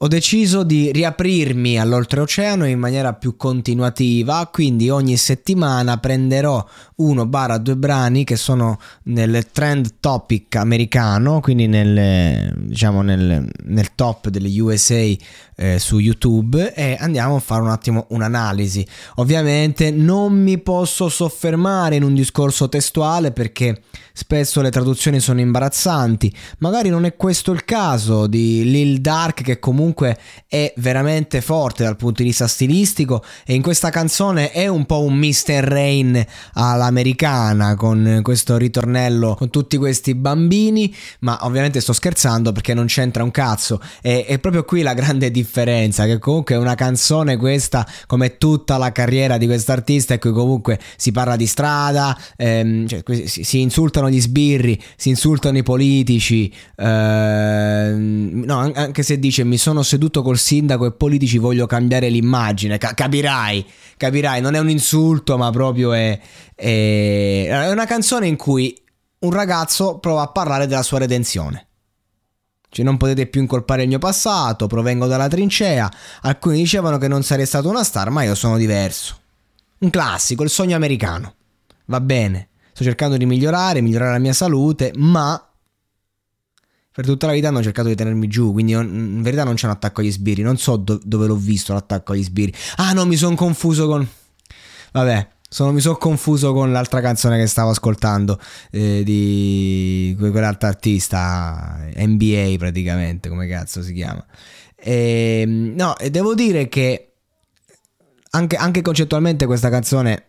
Ho deciso di riaprirmi all'oltreoceano in maniera più continuativa, quindi ogni settimana prenderò uno barra due brani che sono nel trend topic americano, quindi nel, diciamo nel, nel top delle USA eh, su YouTube e andiamo a fare un attimo un'analisi. Ovviamente non mi posso soffermare in un discorso testuale perché spesso le traduzioni sono imbarazzanti, magari non è questo il caso di Lil Dark che comunque è veramente forte dal punto di vista stilistico e in questa canzone è un po' un Mr. Rain all'americana con questo ritornello con tutti questi bambini, ma ovviamente sto scherzando perché non c'entra un cazzo, è, è proprio qui la grande differenza che comunque è una canzone questa come tutta la carriera di quest'artista e qui comunque si parla di strada, ehm, cioè, si, si insultano gli sbirri, si insultano i politici, ehm, no, anche se dice mi sono seduto col sindaco e politici voglio cambiare l'immagine, Ca- capirai, capirai, non è un insulto ma proprio è, è, è una canzone in cui un ragazzo prova a parlare della sua redenzione. Cioè non potete più incolpare il mio passato, provengo dalla trincea, alcuni dicevano che non sarei stato una star, ma io sono diverso. Un classico, il sogno americano. Va bene, sto cercando di migliorare, migliorare la mia salute, ma per tutta la vita hanno cercato di tenermi giù, quindi in verità non c'è un attacco agli sbirri, non so do- dove l'ho visto l'attacco agli sbirri. Ah no, mi sono confuso con... Vabbè, sono, mi sono confuso con l'altra canzone che stavo ascoltando eh, di quell'altra artista NBA praticamente, come cazzo si chiama. E, no, e devo dire che anche, anche concettualmente questa canzone,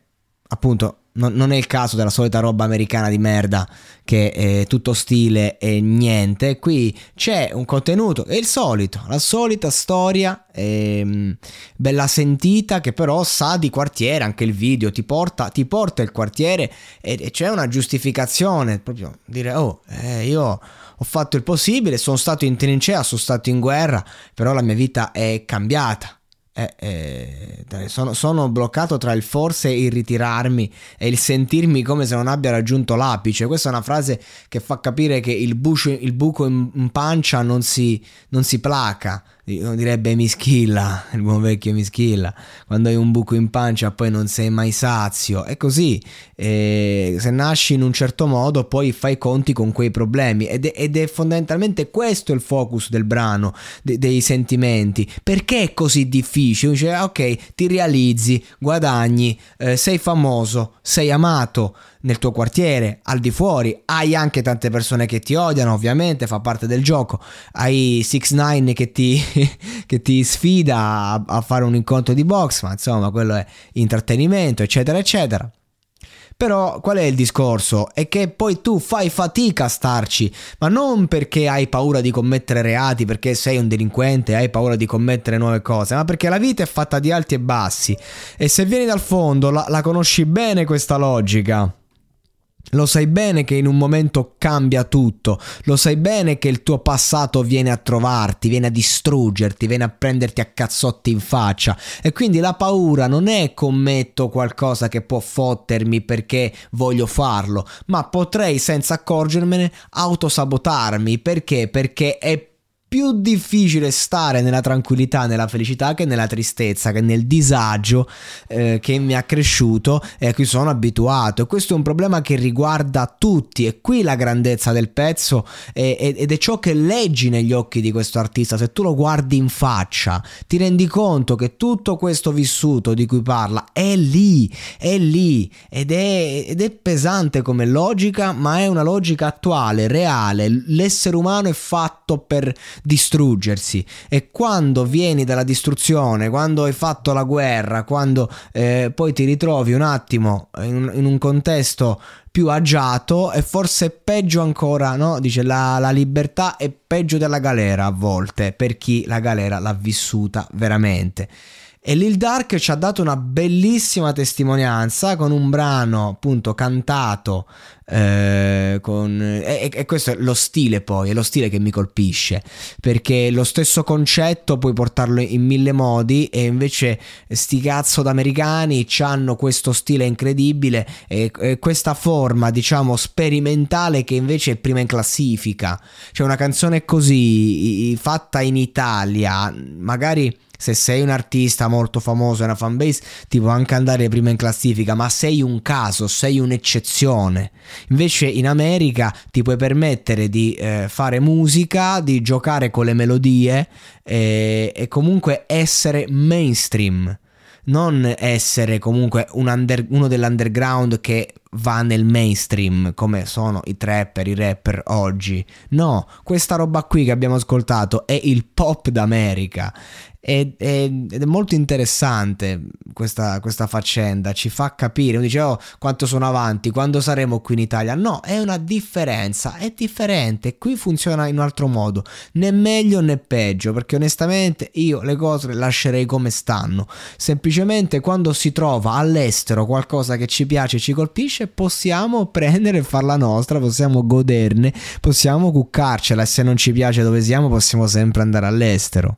appunto, non, non, è il caso della solita roba americana di merda che è tutto stile e niente. Qui c'è un contenuto, è il solito, la solita storia ehm, bella sentita che però sa di quartiere, anche il video ti porta, ti porta il quartiere e, e, c'è una giustificazione, proprio dire oh eh, io ho fatto il possibile, sono stato in trincea, sono stato in guerra, però la mia vita è cambiata eh, eh, sono, sono, bloccato tra il forse il ritirarmi e il sentirmi come se non abbia raggiunto l'apice. Questa è una frase che fa capire che il, bucio, il buco in, in pancia non si, non si placa, direbbe Mischilla, il buon vecchio Mischilla, quando hai un buco in pancia poi non sei mai sazio, è così, e se nasci in un certo modo poi fai conti con quei problemi. Ed è, ed è fondamentalmente questo il focus del brano, de, dei sentimenti, perché è così difficile? Dice, ok, ti realizzi, guadagni, eh, sei famoso, sei amato, nel tuo quartiere, al di fuori, hai anche tante persone che ti odiano, ovviamente, fa parte del gioco. Hai 6 9 che ti, che ti sfida a, a fare un incontro di box, ma insomma, quello è intrattenimento, eccetera, eccetera. Però qual è il discorso? È che poi tu fai fatica a starci, ma non perché hai paura di commettere reati, perché sei un delinquente, hai paura di commettere nuove cose, ma perché la vita è fatta di alti e bassi. E se vieni dal fondo la, la conosci bene questa logica. Lo sai bene che in un momento cambia tutto, lo sai bene che il tuo passato viene a trovarti, viene a distruggerti, viene a prenderti a cazzotti in faccia. E quindi la paura non è commetto qualcosa che può fottermi perché voglio farlo, ma potrei senza accorgermene autosabotarmi. Perché? Perché è più difficile stare nella tranquillità, nella felicità che nella tristezza, che nel disagio eh, che mi ha cresciuto e a cui sono abituato. E questo è un problema che riguarda tutti. E qui la grandezza del pezzo è, ed è ciò che leggi negli occhi di questo artista. Se tu lo guardi in faccia, ti rendi conto che tutto questo vissuto di cui parla è lì, è lì ed è, ed è pesante come logica, ma è una logica attuale, reale. L'essere umano è fatto per distruggersi e quando vieni dalla distruzione, quando hai fatto la guerra, quando eh, poi ti ritrovi un attimo in in un contesto più agiato e forse peggio ancora, no? Dice la, la, libertà è peggio della galera a volte per chi la galera l'ha vissuta veramente. E Lil Dark ci ha dato una bellissima testimonianza con un brano appunto cantato eh, con, e, e, questo è lo stile poi, è lo stile che mi colpisce perché lo stesso concetto puoi portarlo in mille modi e invece sti cazzo d'americani hanno questo stile incredibile e, e questa forma diciamo sperimentale che invece è prima in classifica. C'è una canzone così fatta in Italia, magari se sei un artista molto famoso e una fanbase ti può anche andare prima in classifica, ma sei un caso, sei un'eccezione. Invece in America ti puoi permettere di eh, fare musica, di giocare con le melodie e, e comunque essere mainstream non essere comunque un under, uno dell'underground che va nel mainstream come sono i trapper, i rapper oggi. No, questa roba qui che abbiamo ascoltato è il pop d'America ed, è molto interessante questa, questa, faccenda, ci fa capire, uno dice oh quanto sono avanti, quando saremo qui in Italia? No, è una differenza, è differente, qui funziona in un altro modo, né meglio né peggio, perché onestamente io le cose le lascerei come stanno, semplicemente quando si trova all'estero qualcosa che ci piace, ci colpisce, possiamo prendere e farla nostra, possiamo goderne, possiamo cuccarcela e se non ci piace dove siamo possiamo sempre andare all'estero.